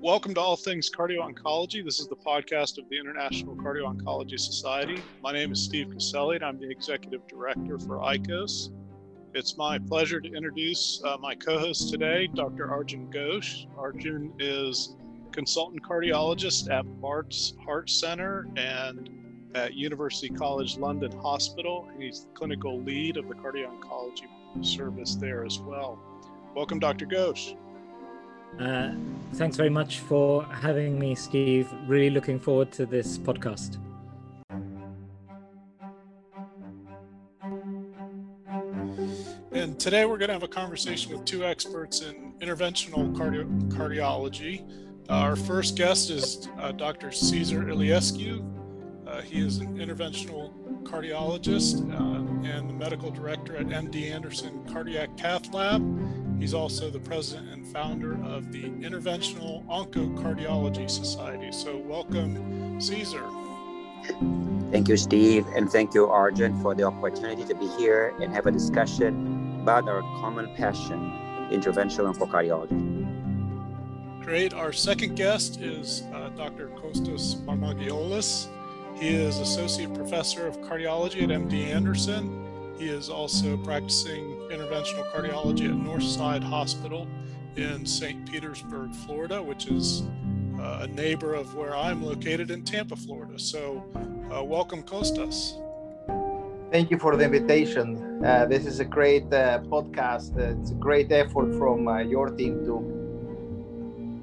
welcome to All Things Cardio Oncology. This is the podcast of the International Cardio Oncology Society. My name is Steve Caselli, and I'm the executive director for ICOS. It's my pleasure to introduce uh, my co host today, Dr. Arjun Ghosh. Arjun is consultant cardiologist at Barts Heart Center and at University College London Hospital. He's the clinical lead of the cardio oncology service there as well. Welcome, Dr. Ghosh. Uh, thanks very much for having me, Steve. Really looking forward to this podcast. And today we're going to have a conversation with two experts in interventional cardio- cardiology. Our first guest is uh, Dr. Cesar Iliescu. Uh, he is an interventional cardiologist uh, and the medical director at MD Anderson Cardiac Cath Lab. He's also the president and founder of the Interventional Oncocardiology Society. So, welcome, Caesar. Thank you, Steve, and thank you, Arjun, for the opportunity to be here and have a discussion about our common passion, interventional oncocardiology. Great. Our second guest is uh, Dr. Kostas Marmagkiolis. He is Associate Professor of Cardiology at MD Anderson he is also practicing interventional cardiology at Northside Hospital in St. Petersburg, Florida, which is uh, a neighbor of where I'm located in Tampa, Florida. So, uh, welcome, Costas. Thank you for the invitation. Uh, this is a great uh, podcast. It's a great effort from uh, your team to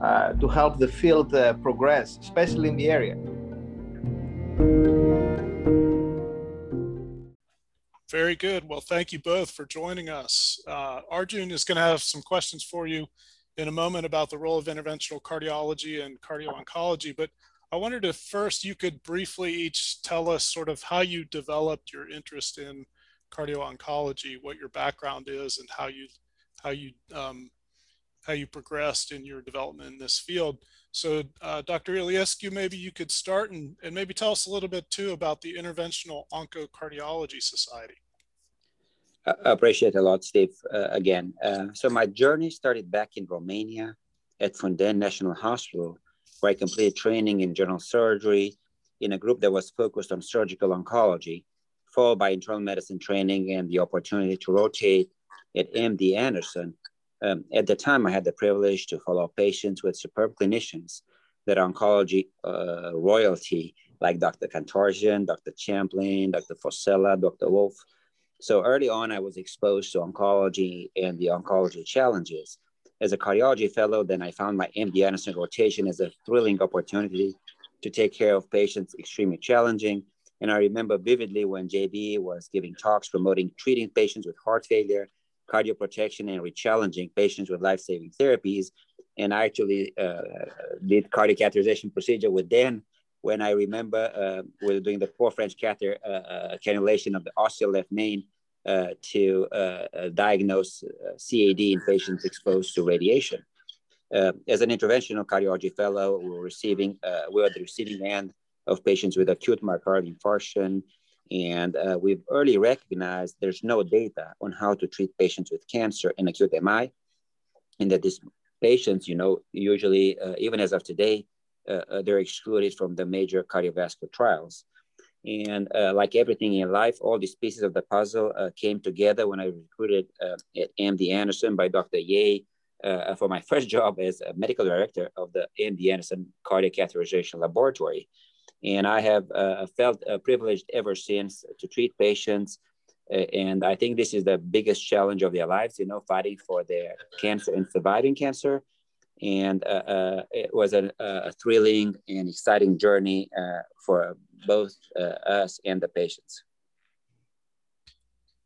uh, to help the field progress, especially in the area. Very good. Well, thank you both for joining us. Uh, Arjun is going to have some questions for you in a moment about the role of interventional cardiology and cardio oncology. But I wondered if first you could briefly each tell us sort of how you developed your interest in cardio oncology, what your background is, and how you how you um, how you progressed in your development in this field. So, uh, Dr. Iliescu, maybe you could start and, and maybe tell us a little bit too about the Interventional Oncocardiology Society. I appreciate a lot, Steve, uh, again. Uh, so, my journey started back in Romania at Fundeni National Hospital, where I completed training in general surgery in a group that was focused on surgical oncology, followed by internal medicine training and the opportunity to rotate at MD Anderson, um, at the time, I had the privilege to follow patients with superb clinicians that oncology uh, royalty, like Dr. Kantarjian, Dr. Champlin, Dr. Fossella, Dr. Wolf. So early on, I was exposed to oncology and the oncology challenges. As a cardiology fellow, then I found my MD Anderson rotation as a thrilling opportunity to take care of patients extremely challenging. And I remember vividly when JB was giving talks promoting treating patients with heart failure cardioprotection and rechallenging patients with life-saving therapies. And I actually uh, did cardiac catheterization procedure with Dan when I remember uh, we were doing the four French catheter uh, uh cannulation of the ostial left main uh, to uh, diagnose CAD in patients exposed to radiation. as an interventional cardiology fellow, we were receiving, we were at the receiving end of patients with acute myocardial infarction, and uh, we've early recognized there's no data on how to treat patients with cancer and acute MI, and that these patients, you know, usually, uh, even as of today, uh, uh they're excluded from the major cardiovascular trials. And uh, like everything in life, all these pieces of the puzzle uh, came together when I recruited at MD Anderson by Dr. Yeh for my first job as a medical director of the MD Anderson Cardiac Catheterization Laboratory. And I have uh, felt uh, privileged ever since to treat patients. Uh, and I think this is the biggest challenge of their lives, you know, fighting for their cancer and surviving cancer. And uh, uh, it was a, a, thrilling and exciting journey for both us and the patients.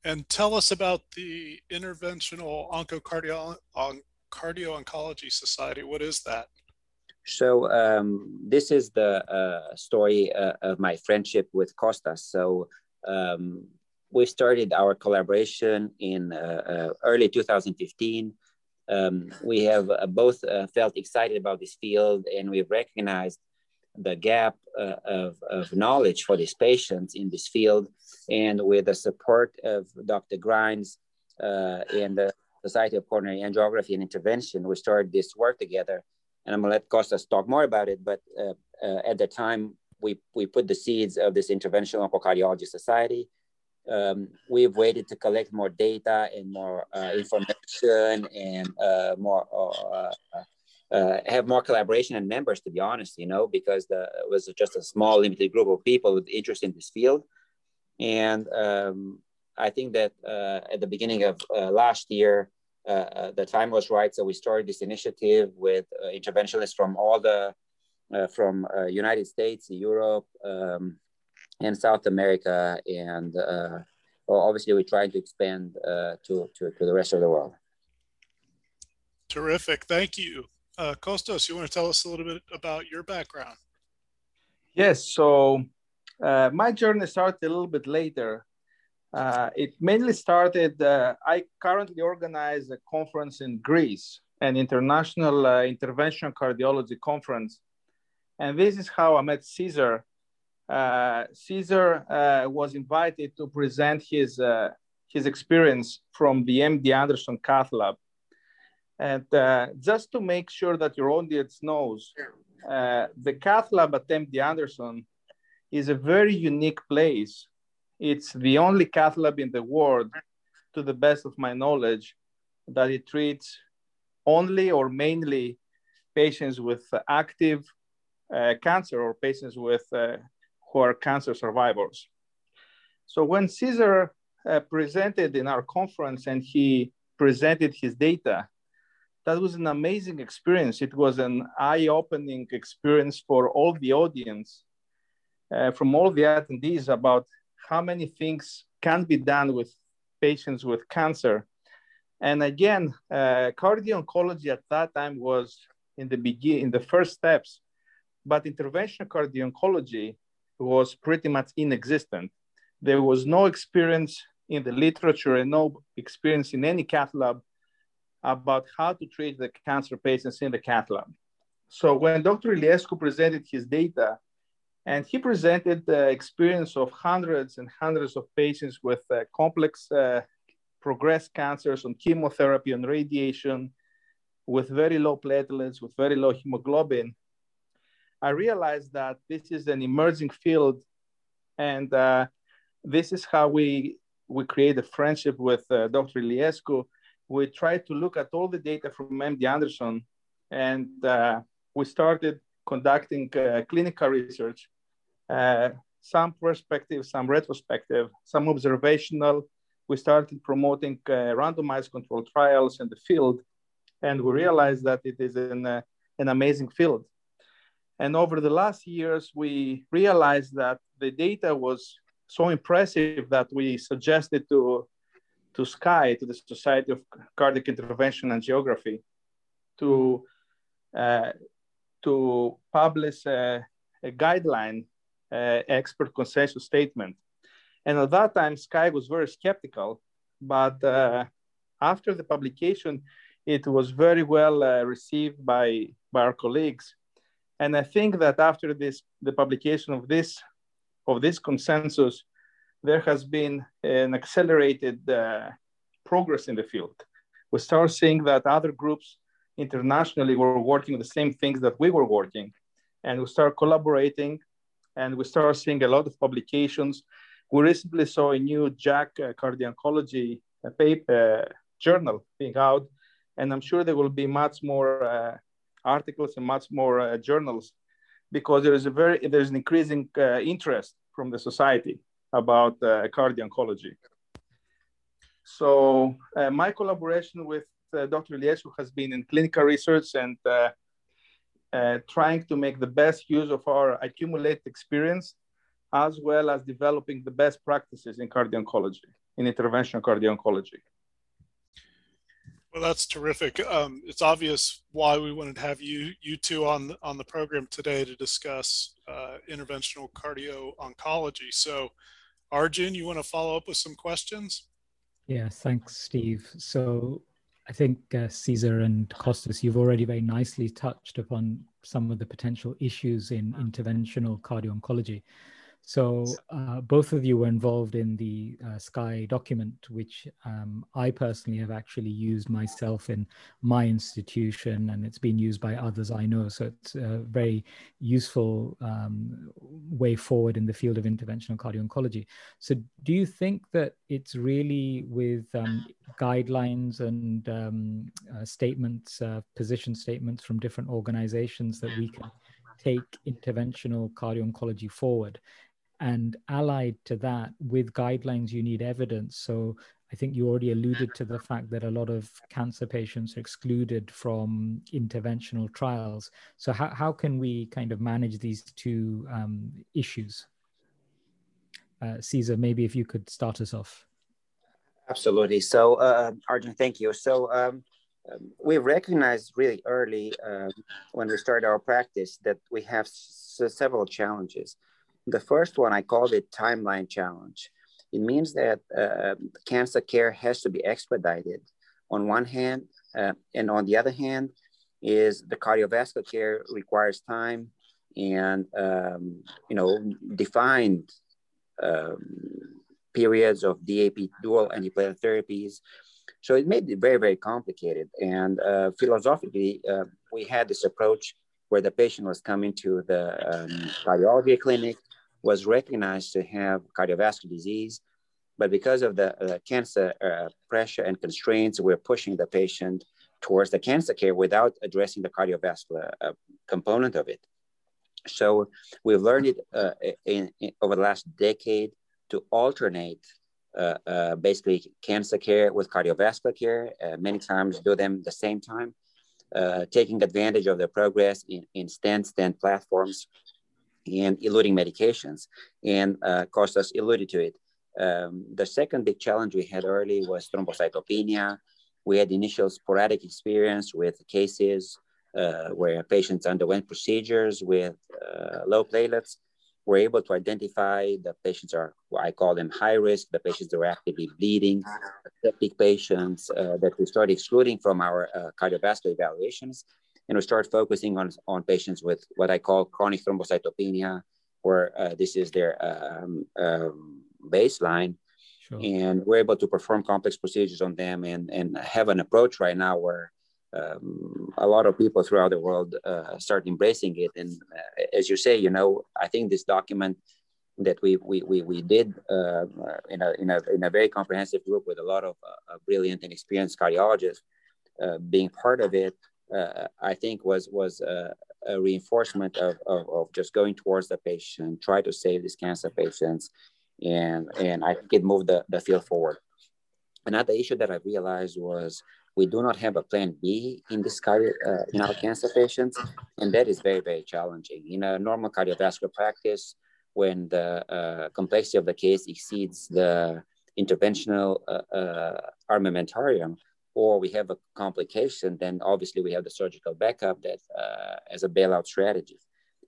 And tell us about the Interventional Oncocardio- Cardio Oncology Society. What is that? So um, this is the uh, story uh, of my friendship with Kostas. So um, we started our collaboration in uh, uh early 2015. Um, we have uh, both uh, felt excited about this field and we've recognized the gap of, of knowledge for these patients in this field. And with the support of Dr. Grines and the Society of Coronary Angiography and Intervention, we started this work together and I'm gonna let Costas talk more about it. But uh, uh, at the time, we we put the seeds of this interventional oncocardiology society. Um, we've waited to collect more data and more uh, information and uh, more uh, uh, have more collaboration and members. To be honest, you know, because the, it was just a small limited group of people with interest in this field, and um, I think that at the beginning of last year. Uh, the time was right. So we started this initiative with uh, interventionists from all the, uh, from United States, Europe, um, and South America, and well, obviously we're trying to expand to, to, to the rest of the world. Terrific, thank you. Uh, Kostas, you want to tell us a little bit about your background? Yes, so uh, my journey started a little bit later. Uh, it mainly started, uh, I currently organize a conference in Greece, an international uh, intervention cardiology conference. And this is how I met Caesar. Uh, Caesar uh, was invited to present his, uh, his experience from the MD Anderson Cath Lab. And just to make sure that your audience knows, the Cath Lab at MD Anderson is a very unique place it's the only cath lab in the world, to the best of my knowledge, that it treats only or mainly patients with active uh, cancer or patients with uh, who are cancer survivors. So when Caesar uh, presented in our conference and he presented his data, that was an amazing experience. It was an eye-opening experience for all the audience, uh, from all the attendees about how many things can be done with patients with cancer. And again, uh, cardio oncology at that time was in the begin, in the first steps, but interventional cardio oncology was pretty much inexistent. There was no experience in the literature and no experience in any cath lab about how to treat the cancer patients in the cath lab. So when Dr. Iliescu presented his data, and he presented the experience of hundreds and hundreds of patients with uh, complex uh, progressed cancers on chemotherapy and radiation with very low platelets, with very low hemoglobin. I realized that this is an emerging field and uh, this is how we, we create a friendship with uh, Dr. Iliescu. We tried to look at all the data from MD Anderson and uh, we started conducting uh, clinical research, uh, some prospective, some retrospective, some observational. We started promoting uh, randomized controlled trials in the field, and we realized that it is an, an amazing field. And over the last years, we realized that the data was so impressive that we suggested to, to SCAI, to the Society of Cardiac Intervention and Geography, to uh, to publish a, a guideline, expert consensus statement. And at that time, SCAI was very skeptical, but uh, after the publication, it was very well uh, received by, by our colleagues. And I think that after this, the publication of this, of this consensus, there has been an accelerated uh, progress in the field. We start seeing that other groups internationally were working on the same things that we were working. And we start collaborating and we start seeing a lot of publications. We recently saw a new JACC uh, cardio-oncology uh, paper uh, journal being out, and I'm sure there will be much more uh, articles and much more uh, journals because there is a very there's an increasing uh, interest from the society about cardio-oncology. So my collaboration with uh, Dr. Iliescu has been in clinical research and uh, uh, trying to make the best use of our accumulated experience, as well as developing the best practices in cardio-oncology, in interventional cardio-oncology. Well, that's terrific. Um, it's obvious why we wanted to have you you two on on the program today to discuss uh, interventional cardio oncology. So, Arjun, you want to follow up with some questions? Yeah, thanks, Steve. So, I think uh, Caesar and Costas, you've already very nicely touched upon some of the potential issues in interventional cardio-oncology. So uh, both of you were involved in the uh, SCAI document, which um, I personally have actually used myself in my institution, and it's been used by others I know. So it's a very useful um, way forward in the field of interventional cardio-oncology. So do you think that it's really with um, guidelines and um, uh, statements, uh, position statements from different organizations that we can take interventional cardio-oncology forward? And allied to that, with guidelines, you need evidence. So I think you already alluded to the fact that a lot of cancer patients are excluded from interventional trials. So how, how can we kind of manage these two um, issues? Uh, Cesar, maybe if you could start us off. Absolutely. So, uh, Arjun, thank you. So, um, um, we recognized really early uh, when we started our practice that we have several challenges. The first one, I called it timeline challenge. It means that uh, cancer care has to be expedited on one hand, uh, and on the other hand, is the cardiovascular care requires time and um, you know defined um, periods of DAP dual antiplatelet therapies. So it made it very very complicated. And uh, philosophically, uh, we had this approach where the patient was coming to the um, cardiology clinic was recognized to have cardiovascular disease, but because of the uh, cancer uh, pressure and constraints, we're pushing the patient towards the cancer care without addressing the cardiovascular uh, component of it. So we've learned it uh, in, in, over the last decade to alternate uh, uh, basically cancer care with cardiovascular care, many times do them the same time. taking advantage of the progress in, in stent stent platforms and eluting medications. And uh, Costas alluded to it. Um, the second big challenge we had early was thrombocytopenia. We had initial sporadic experience with cases uh, where patients underwent procedures with uh, low platelets. We're able to identify the patients are, I call them high risk, the patients that are actively bleeding, septic patients uh, that we started excluding from our uh, cardiovascular evaluations and we start focusing on, on patients with what I call chronic thrombocytopenia, where uh, this is their um, um, baseline. Sure. And we're able to perform complex procedures on them and, and have an approach right now where um, a lot of people throughout the world uh, start embracing it. And uh, as you say, you know, I think this document that we we, we, we did uh, in, a, in, a, in a very comprehensive group with a lot of uh, brilliant and experienced cardiologists uh, being part of it uh, I think was was a, a reinforcement of, of, of, just going towards the patient, try to save these cancer patients, and and I think it moved the, the field forward. Another issue that I realized was we do not have a plan B in this cardio, uh, in our cancer patients, and that is very very challenging. In a normal cardiovascular practice, when the uh, complexity of the case exceeds the interventional uh, uh armamentarium, or we have a complication, then obviously we have the surgical backup that uh, as a bailout strategy.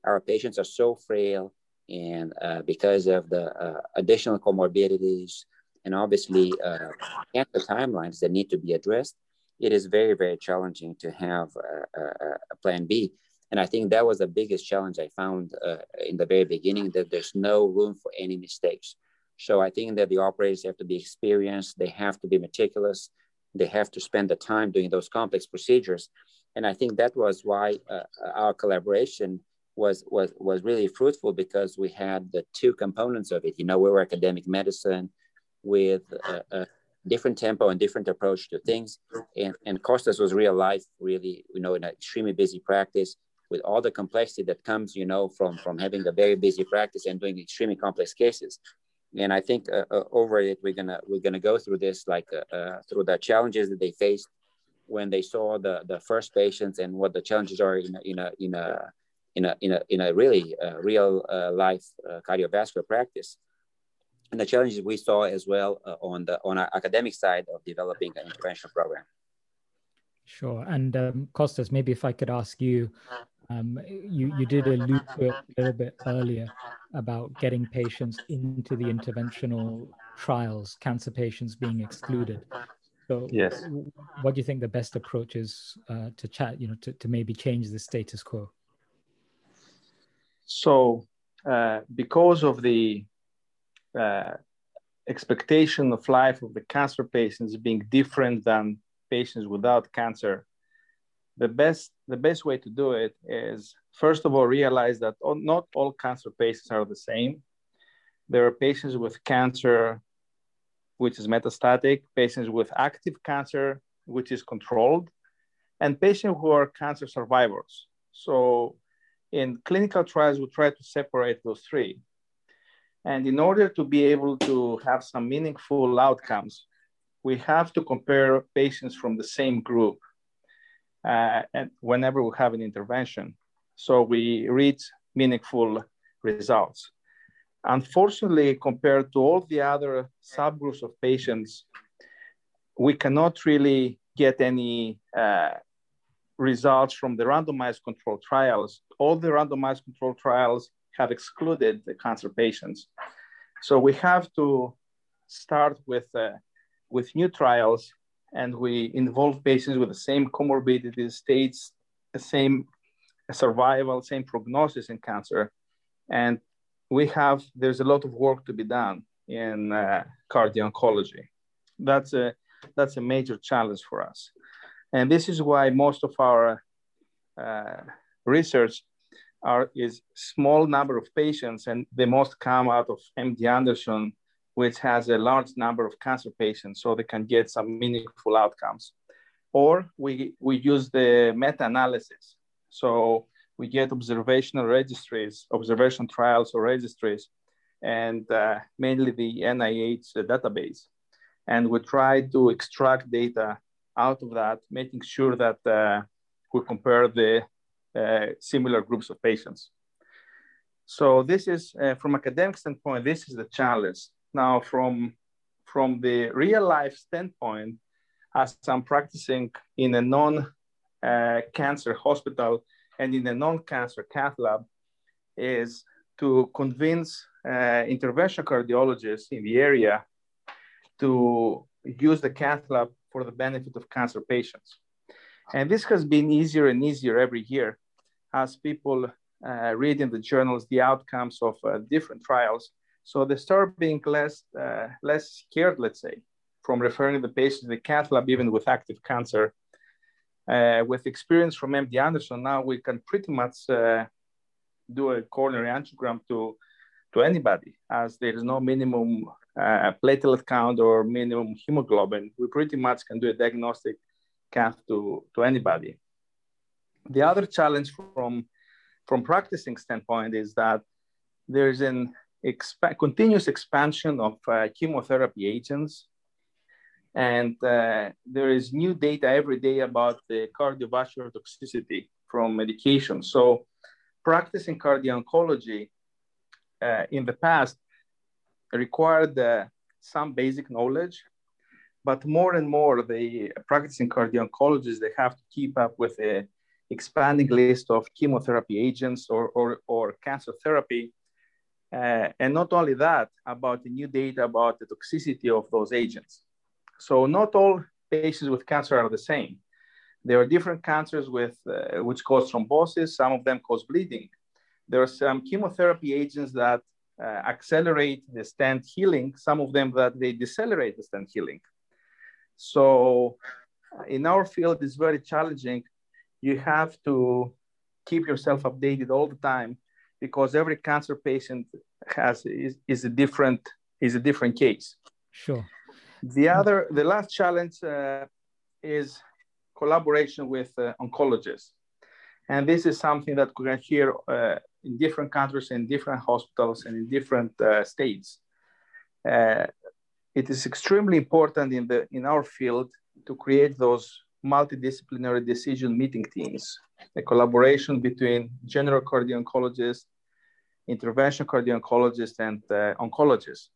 Our patients are so frail, and uh, because of the uh, additional comorbidities and obviously uh, cancer timelines that need to be addressed, it is very, very challenging to have a, a, a plan B. And I think that was the biggest challenge I found uh, in the very beginning that there's no room for any mistakes. So I think that the operators have to be experienced, they have to be meticulous, they have to spend the time doing those complex procedures. And I think that was why uh, our collaboration was, was, was really fruitful because we had the two components of it. You know, we were academic medicine with a, a different tempo and different approach to things. And, and Costas was real life, really, you know, in an extremely busy practice with all the complexity that comes, you know, from, from having a very busy practice and doing extremely complex cases and I think uh, uh, over it we're gonna we're gonna go through this like uh, uh, through the challenges that they faced when they saw the the first patients and what the challenges are in a in a in a in a in a, in a really uh, real uh, life cardiovascular practice. And the challenges we saw as well on the on our academic side of developing an intervention program. Sure. And um, costas maybe if i could ask you um, you, you did allude to it a little bit earlier about getting patients into the interventional trials, cancer patients being excluded. So, yes. what do you think the best approach is uh, to chat, you know, to, to maybe change the status quo? So, uh, because of the uh, expectation of life of the cancer patients being different than patients without cancer, the best the best way to do it is first of all realize that not all cancer patients are the same. There are patients with cancer which is metastatic, patients with active cancer which is controlled, and patients who are cancer survivors. So in clinical trials, we try to separate those three. And in order to be able to have some meaningful outcomes, we have to compare patients from the same group and whenever we have an intervention. So we reach meaningful results. Unfortunately, compared to all the other subgroups of patients, we cannot really get any uh, results from the randomized control trials. All the randomized control trials have excluded the cancer patients. So we have to start with, uh, with new trials and we involve patients with the same comorbidity states, the same survival, same prognosis in cancer. And we have, there's a lot of work to be done in uh, cardio oncology. That's a, that's a major challenge for us. And this is why most of our uh, research are, is small number of patients and they most come out of MD Anderson, which has a large number of cancer patients so they can get some meaningful outcomes. Or we, we use the meta-analysis. So we get observational registries, observation trials or registries, and uh, mainly the NIH database. And we try to extract data out of that, making sure that uh, we compare the uh, similar groups of patients. So this is, uh, from academic standpoint, this is the challenge. Now, from, from the real life standpoint, as I'm practicing in a non-cancer uh, hospital and in a non-cancer cath lab, is to convince uh, interventional cardiologists in the area to use the cath lab for the benefit of cancer patients. And this has been easier and easier every year as people uh, read in the journals the outcomes of uh, different trials. So they start being less, uh, less scared, let's say, from referring the patient to the cath lab, even with active cancer. Uh, with experience from MD Anderson, now we can pretty much uh, do a coronary angiogram to, to anybody, as there is no minimum uh, platelet count or minimum hemoglobin, we pretty much can do a diagnostic cath to, to anybody. The other challenge from, from practicing standpoint is that there's an exp continuous expansion of uh, chemotherapy agents. And uh, there is new data every day about the cardiovascular toxicity from medication. So practicing cardio oncology uh, in the past required some basic knowledge, but more and more the practicing cardio-oncologists, they have to keep up with a expanding list of chemotherapy agents or, or, or cancer therapy. Uh, and not only that, about the new data about the toxicity of those agents. So not all patients with cancer are the same. There are different cancers with, uh, which cause thrombosis. Some of them cause bleeding. There are some chemotherapy agents that uh, accelerate the stent healing, some of them that they decelerate the stent healing. So uh, in our field, it's very challenging. You have to keep yourself updated all the time because every cancer patient has is, is a different is a different case. Sure. The other, the last challenge uh, is collaboration with uh, oncologists, and this is something that we can hear uh, in different countries, in different hospitals, and in different uh, states. Uh, it is extremely important in, the, in our field to create those multidisciplinary decision meeting teams, a collaboration between general cardio-oncologists, interventional cardio-oncologists, and uh, oncologists,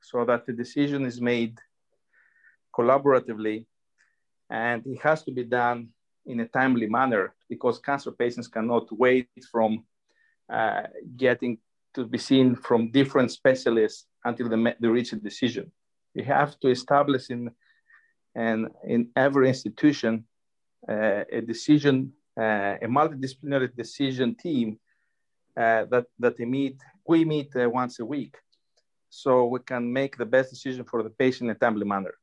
so that the decision is made collaboratively, and it has to be done in a timely manner because cancer patients cannot wait from uh, getting to be seen from different specialists until they, they reach a decision. We have to establish in, and in every institution uh, a decision, uh, a multidisciplinary decision team that, that they meet we meet uh, once a week so we can make the best decision for the patient in a timely manner.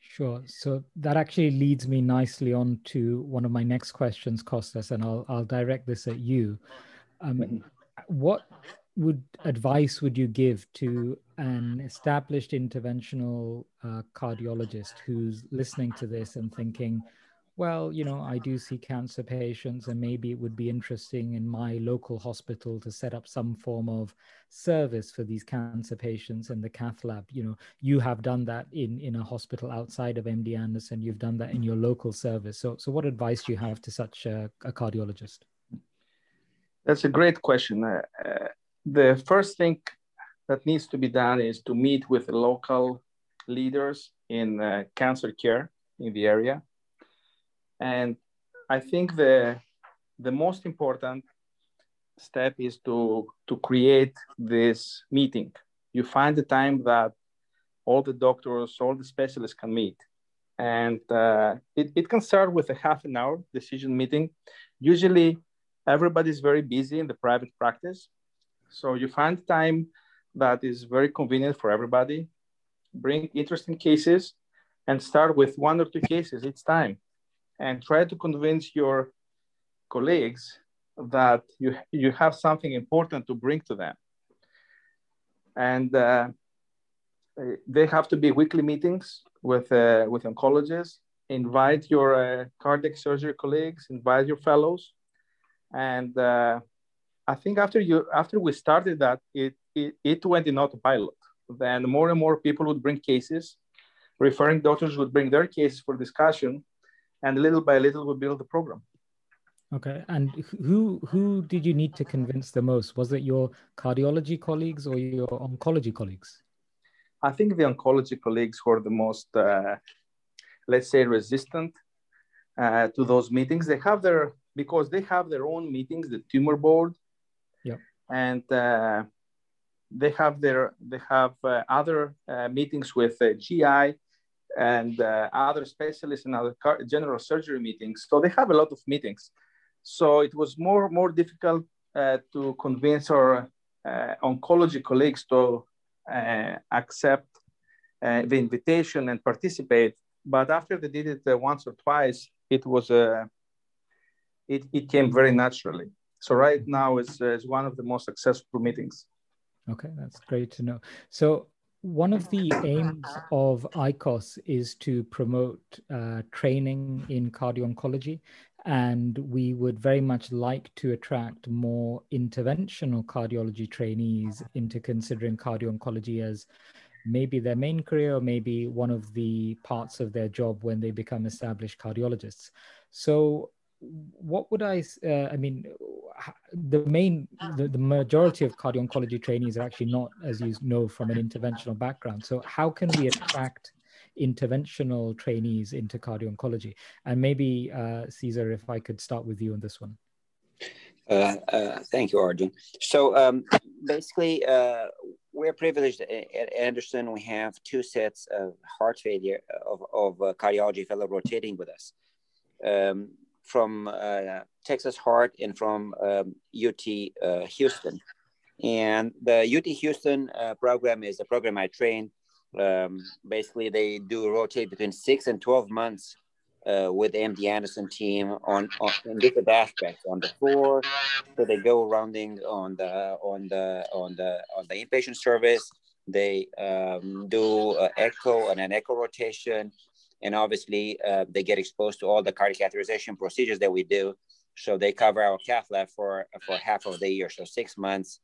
Sure. So that actually leads me nicely on to one of my next questions, Costas, and I'll, I'll direct this at you. Um, mm-hmm. what would advice would you give to an established interventional uh, cardiologist who's listening to this and thinking, well, you know, I do see cancer patients, and maybe it would be interesting in my local hospital to set up some form of service for these cancer patients in the cath lab. You know, you have done that in in a hospital outside of MD Anderson. You've done that in your local service. So, so what advice do you have to such a, a cardiologist? That's a great question. Uh, uh, the first thing that needs to be done is to meet with local leaders in uh, cancer care in the area and I think the, the most important step is to, to create this meeting. You find the time that all the doctors, all the specialists can meet. And uh, it, it can start with a half an hour decision meeting. Usually, everybody's very busy in the private practice. So you find time that is very convenient for everybody. Bring interesting cases and start with one or two cases each time and try to convince your colleagues that you, you have something important to bring to them. And uh, they have to be weekly meetings with, uh, with oncologists. Invite your uh, cardiac surgery colleagues, invite your fellows. And uh, I think after, you, after we started that, it, it, it went in autopilot. Then more and more people would bring cases. Referring doctors would bring their cases for discussion and little by little we build the program. Okay and who who did you need to convince the most? Was it your cardiology colleagues or your oncology colleagues? I think the oncology colleagues were the most uh, let's say resistant uh, to those meetings. They have their because they have their own meetings the tumor board. Yeah and uh, they have their they have uh, other uh, meetings with uh, gi and uh, other specialists and other general surgery meetings. So they have a lot of meetings. So it was more more difficult uh, to convince our uh, oncology colleagues to uh, accept uh, the invitation and participate. But after they did it uh, once or twice, it was it, it came very naturally. So right now is, is one of the most successful meetings. Okay, that's great to know. So one of the aims of ICOS is to promote uh, training in cardio oncology, and we would very much like to attract more interventional cardiology trainees into considering cardio oncology as maybe their main career or maybe one of the parts of their job when they become established cardiologists. So, what would I? Uh, I mean, the main, the, the majority of cardio oncology trainees are actually not, as you know, from an interventional background. So, how can we attract interventional trainees into cardio oncology? And maybe, uh, Cesar, if I could start with you on this one. Uh, uh, thank you, Arjun. So, um, basically, uh, we're privileged at Anderson. We have two sets of heart failure of, of uh, cardiology fellow rotating with us. Um, from uh, Texas Heart and from um, UT uh, Houston. And the UT Houston uh, program is a program I train. Um, basically, they do rotate between six and 12 months uh, with the MD Anderson team on, on different aspects on the floor. So they go rounding on the on the on the on the inpatient service. They um, do echo and an echo rotation and obviously uh, they get exposed to all the cardiac catheterization procedures that we do. So they cover our cath lab for for half of the year, so six months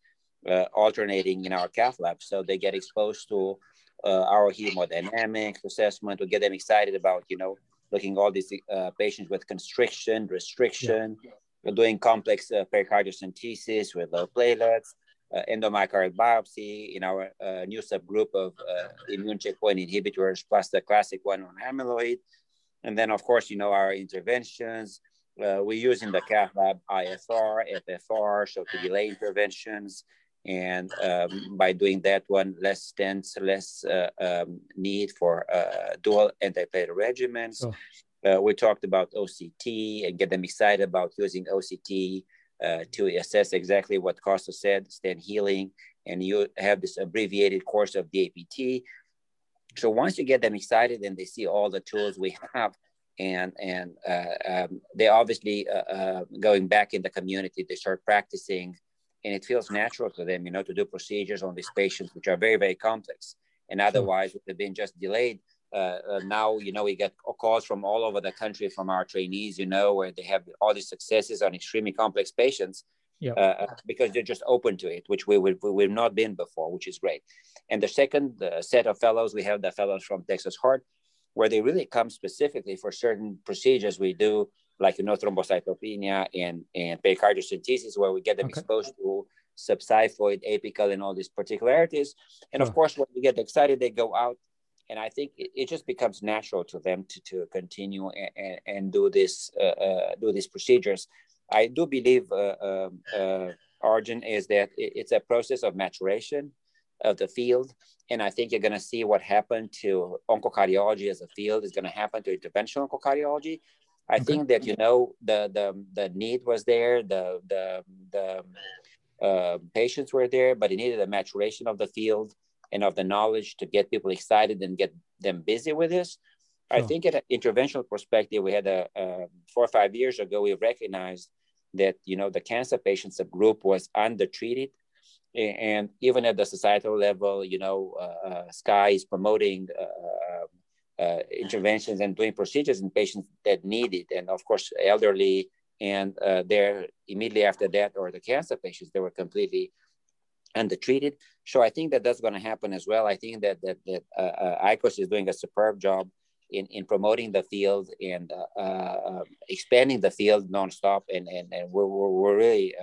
uh, alternating in our cath lab. So they get exposed to uh, our hemodynamics assessment. We get them excited about you know looking all these uh, patients with constriction, restriction. Yeah. We're doing complex uh, pericardiocentesis with low platelets uh, endomyocardial biopsy in our uh, new subgroup of uh, immune checkpoint inhibitors plus the classic one on amyloid. And then, of course, you know, our interventions. Uh, we use in the cath lab IFR, FFR, so to delay interventions. And um, by doing that one, less stents, less uh, um, need for uh, dual antiplatelet regimens. Oh. Uh, we talked about OCT and get them excited about using OCT uh, to assess exactly what Costa said, stent healing, and you have this abbreviated course of DAPT. So once you get them excited and they see all the tools we have, and and uh, um, they obviously uh, uh, going back in the community, they start practicing, and it feels natural to them, you know, to do procedures on these patients, which are very very complex, and otherwise would have been just delayed. Uh, uh, now, you know, we get calls from all over the country from our trainees, you know, where they have all these successes on extremely complex patients uh, uh, because they're just open to it, which we would we've not been before, which is great. And the second uh, set of fellows, we have the fellows from Texas Heart, where they really come specifically for certain procedures we do, like you know thrombocytopenia and and pericardiocentesis, where we get them okay. exposed to subxiphoid, apical, and all these particularities. And of course, when we get excited, they go out and I think it, it, just becomes natural to them to, to continue and, and, and do this uh, uh, do these procedures. I do believe, uh, um, uh, Arjun, is that it's a process of maturation of the field. And I think you're going to see what happened to oncocardiology as a field is going to happen to interventional oncocardiology. I okay. think that, you know, the, the, the need was there, the, the, the uh, patients were there, but it needed a maturation of the field and of the knowledge to get people excited and get them busy with this. I think at an interventional perspective, we had a, a, four or five years ago, we recognized that you know the cancer patients group was undertreated, and even at the societal level, you know, uh, uh SCAI is promoting uh, uh, interventions and doing procedures in patients that need it, and of course, elderly, and uh, there immediately after that, or the cancer patients, they were completely undertreated. So I think that that's going to happen as well. I think that that that uh, ICOS is doing a superb job in, in promoting the field and uh, expanding the field nonstop. And, and, and we're, we're, we're really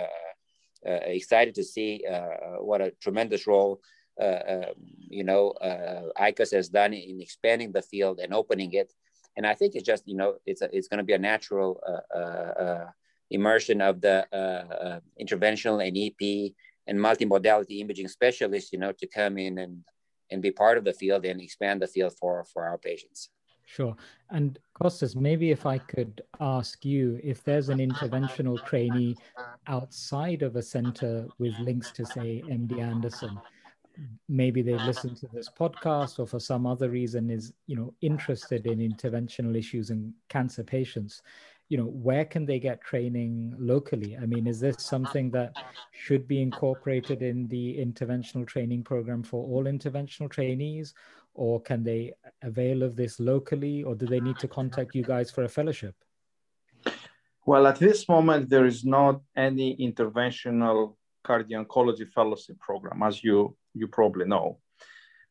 Uh, excited to see uh, uh, what a tremendous role, uh, um, you know, uh, ICOS has done in expanding the field and opening it. And I think it's just, you know, it's, a, it's going to be a natural immersion of the interventional and EP and multimodality imaging specialists, you know, to come in and, and be part of the field and expand the field for, for our patients. Sure. And Costas, maybe if I could ask you if there's an interventional trainee outside of a center with links to, say, MD Anderson, maybe they listen to this podcast or for some other reason is, you know, interested in interventional issues in cancer patients, you know, where can they get training locally? I mean, is this something that should be incorporated in the interventional training program for all interventional trainees? Or can they avail of this locally or do they need to contact you guys for a fellowship? Well at this moment there is not any interventional cardio-oncology fellowship program as you you probably know.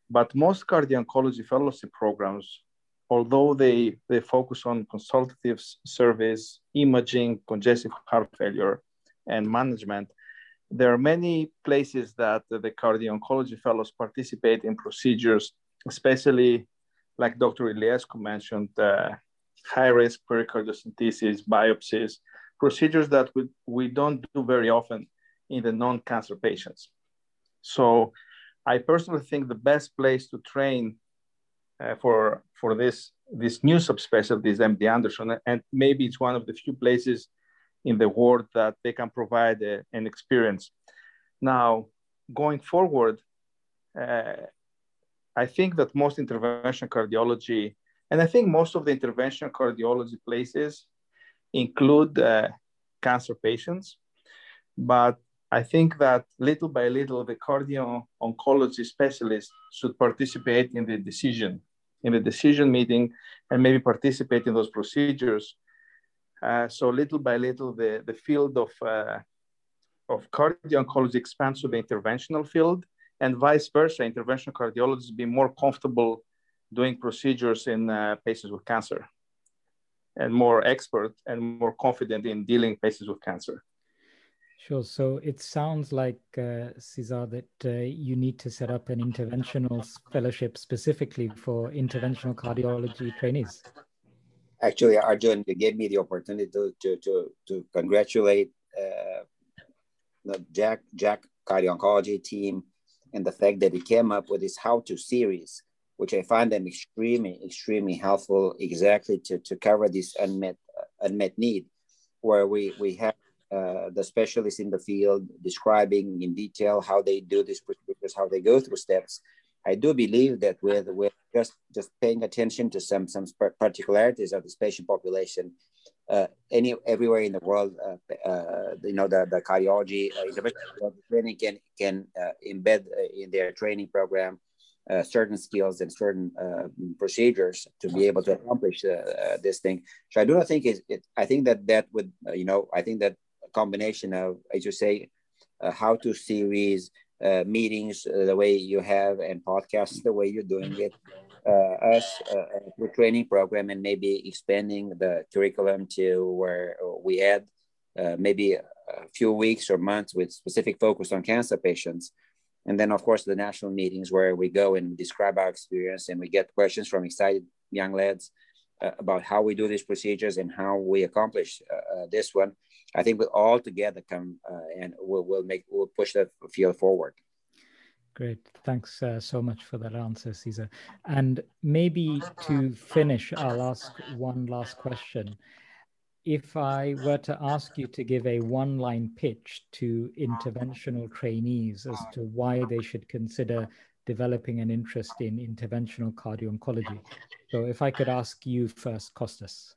But most cardio-oncology fellowship programs although they they focus on consultative service imaging congestive heart failure and management there are many places that the cardio-oncology fellows participate in procedures especially like Dr. Iliescu mentioned, uh, high risk pericardiocentesis, biopsies, procedures that we, we don't do very often in the non cancer patients. So I personally think the best place to train uh, for, for this, this new subspecialty is MD Anderson, and maybe it's one of the few places in the world that they can provide a, uh, an experience. Now, going forward, uh, I think that most intervention cardiology, and I think most of the intervention cardiology places include uh, cancer patients, but I think that little by little, the cardio oncology specialists should participate in the decision, in the decision meeting, and maybe participate in those procedures. Uh, so little by little, the, the field of, uh, of cardio oncology expands to the interventional field, and vice versa, interventional cardiologists be more comfortable doing procedures in uh, patients with cancer and more expert and more confident in dealing patients with cancer. Sure. So it sounds like, uh, Cesar, that uh, you need to set up an interventional fellowship specifically for interventional cardiology trainees. Actually, Arjun, you gave me the opportunity to, to, to, to congratulate uh, the JACC, JACC cardio oncology team and the fact that he came up with this how to series which I find them extremely, extremely helpful exactly to, to cover this unmet, uh, unmet need, where we, we have uh, the specialists in the field describing in detail how they do these procedures, how they go through steps. I do believe that with, with just, just paying attention to some, some particularities of this patient population, uh, any everywhere in the world, uh, uh, you know, the, the cardiology uh, training can, can uh, embed in their training program certain skills and certain procedures to be able to accomplish this thing. So I do not think it, it I think that that would, you know, I think that combination of, as you say, how to series, meetings the way you have, and podcasts the way you're doing it. Uh, us, uh, the training program, and maybe expanding the curriculum to where we add uh, maybe a few weeks or months with specific focus on cancer patients. And then, of course, the national meetings where we go and describe our experience and we get questions from excited young lads uh, about how we do these procedures and how we accomplish uh, uh, this one. I think we all together come and we'll, we'll make we'll push the field forward. Great. Thanks uh, so much for that answer, Cezar. And maybe to finish, I'll ask one last question. If I were to ask you to give a one line pitch to interventional trainees as to why they should consider developing an interest in interventional cardio oncology, so if I could ask you first, Kostas.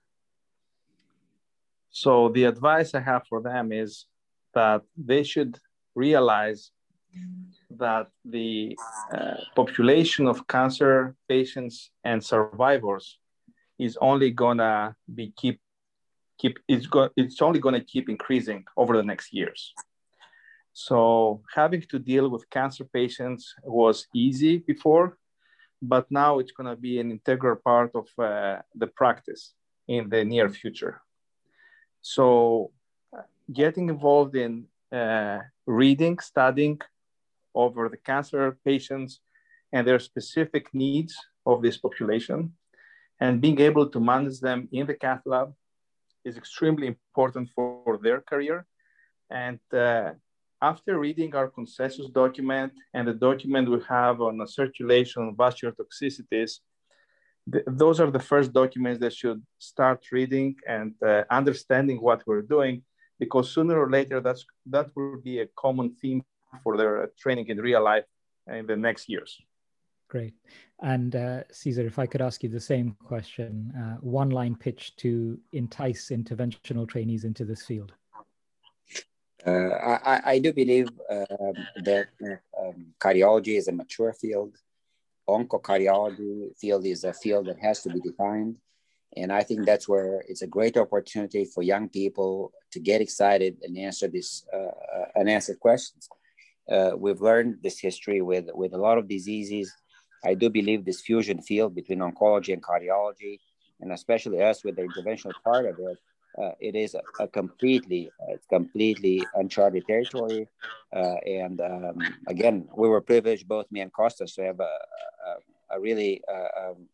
So the advice I have for them is that they should realize that the uh, population of cancer patients and survivors is only gonna be keep keep it's go, it's only gonna keep increasing over the next years. So having to deal with cancer patients was easy before, but now it's to be an integral part of uh, the practice in the near future. So, getting involved in uh, reading, studying over the cancer patients and their specific needs of this population, and being able to manage them in the cath lab is extremely important for their career. And uh, after reading our consensus document and the document we have on circulation vascular toxicities, th- those are the first documents that should start reading and uh, understanding what we're doing, because sooner or later that's that will be a common theme for their uh, training in real life in the next years. Great. And uh, Cezar, if I could ask you the same question, uh, one line pitch to entice interventional trainees into this field. Uh, I, I, do believe um, that um, cardiology is a mature field. Oncocardiology field is a field that has to be defined. And I think that's where it's a great opportunity for young people to get excited and answer this uh, uh and answer questions. Uh, we've learned this history with, with a lot of diseases. I do believe this fusion field between oncology and cardiology, and especially us with the interventional part of it, uh, it is a, a completely uh, it's completely uncharted territory. Uh, and um, again we were privileged both me and Kostas to have a, a, a really uh, um,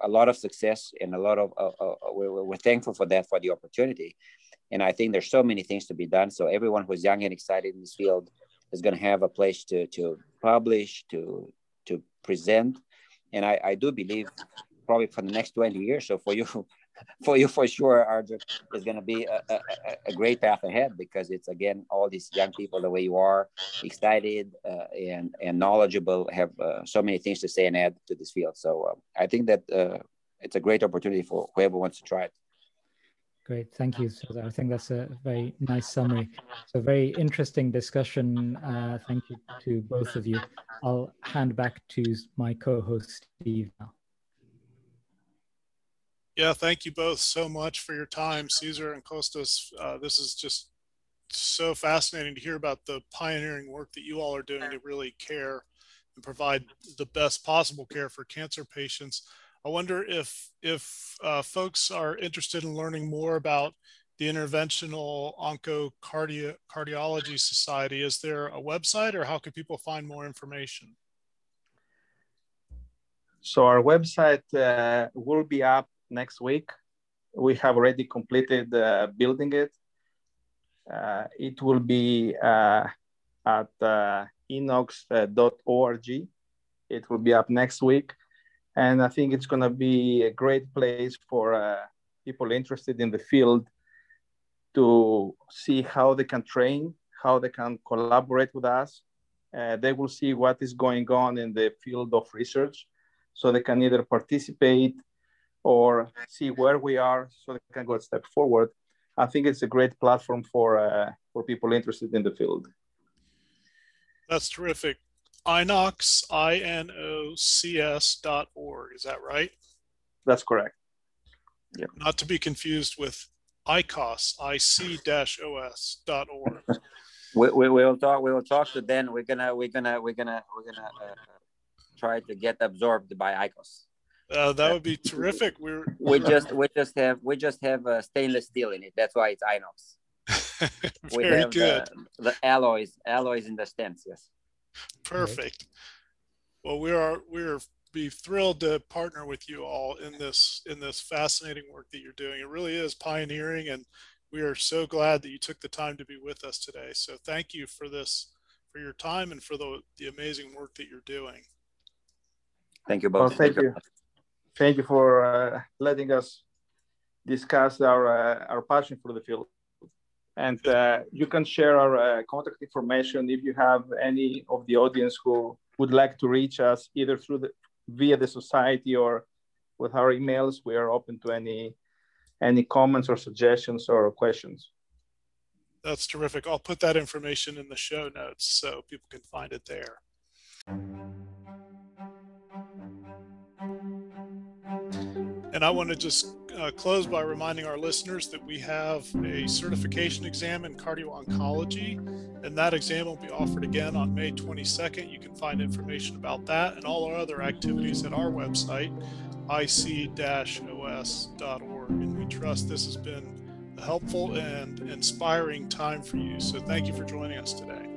a lot of success and a lot of uh, we're, we're, thankful for that for the opportunity. And i think there's so many things to be done. So everyone who's young and excited in this field is going to have a place to to publish to to present and i, I do believe probably for the next 20 years so for you for you for sure, Arjun, is going to be a, a, a, great path ahead because it's again all these young people the way you are, excited uh, and and knowledgeable, have uh, so many things to say and add to this field. So uh, I think that uh, it's a great opportunity for whoever wants to try it. Great, thank you. So I think that's a very nice summary. So very interesting discussion. Uh, thank you to both of you. I'll hand back to my co-host Steve now. Yeah, thank you both so much for your time, Cezar and Kostas. Uh, this is just so fascinating to hear about the pioneering work that you all are doing to really care and provide the best possible care for cancer patients. I wonder if if uh, folks are interested in learning more about the Interventional Oncocardiology Cardiology Society. Is there a website, or how can people find more information? So our website uh, will be up next week. We have already completed uh, building it. Uh, it will be uh, at uh, inocs.org. It will be up next week. And I think it's going to be a great place for uh, people interested in the field to see how they can train, how they can collaborate with us. Uh, they will see what is going on in the field of research so they can either participate or see where we are so they can go a step forward. I think it's a great platform for, uh, for people interested in the field. That's terrific. Inocs, I-N-O-C-S dot org. Is that right? That's correct. Yep. Not to be confused with ICOS, I-C-O-S dot org. we, we will talk. We will talk to Dan. We're gonna. We're gonna. We're gonna. We're gonna uh, try to get absorbed by ICOS. Uh, that would be terrific. We're we just we just have we just have uh, stainless steel in it. That's why it's Inox. we Very have good. The, the, alloys alloys in the stems. Yes. Perfect. Well, we are we are be thrilled to partner with you all in this in this fascinating work that you're doing. It really is pioneering, and we are so glad that you took the time to be with us today. So thank you for this for your time and for the the amazing work that you're doing. Thank you both. Well, thank you thank you for uh, letting us discuss our uh, our passion for the field. And uh, you can share our uh, contact information if you have any of the audience who would like to reach us either through the via the society or with our emails. We are open to any any comments or suggestions or questions. That's terrific. I'll put that information in the show notes so people can find it there. And I want to just uh, close by reminding our listeners that we have a certification exam in cardio oncology, and that exam will be offered again on May 22nd. You can find information about that and all our other activities at our website, ic-os.org. And we trust this has been a helpful and inspiring time for you. So thank you for joining us today.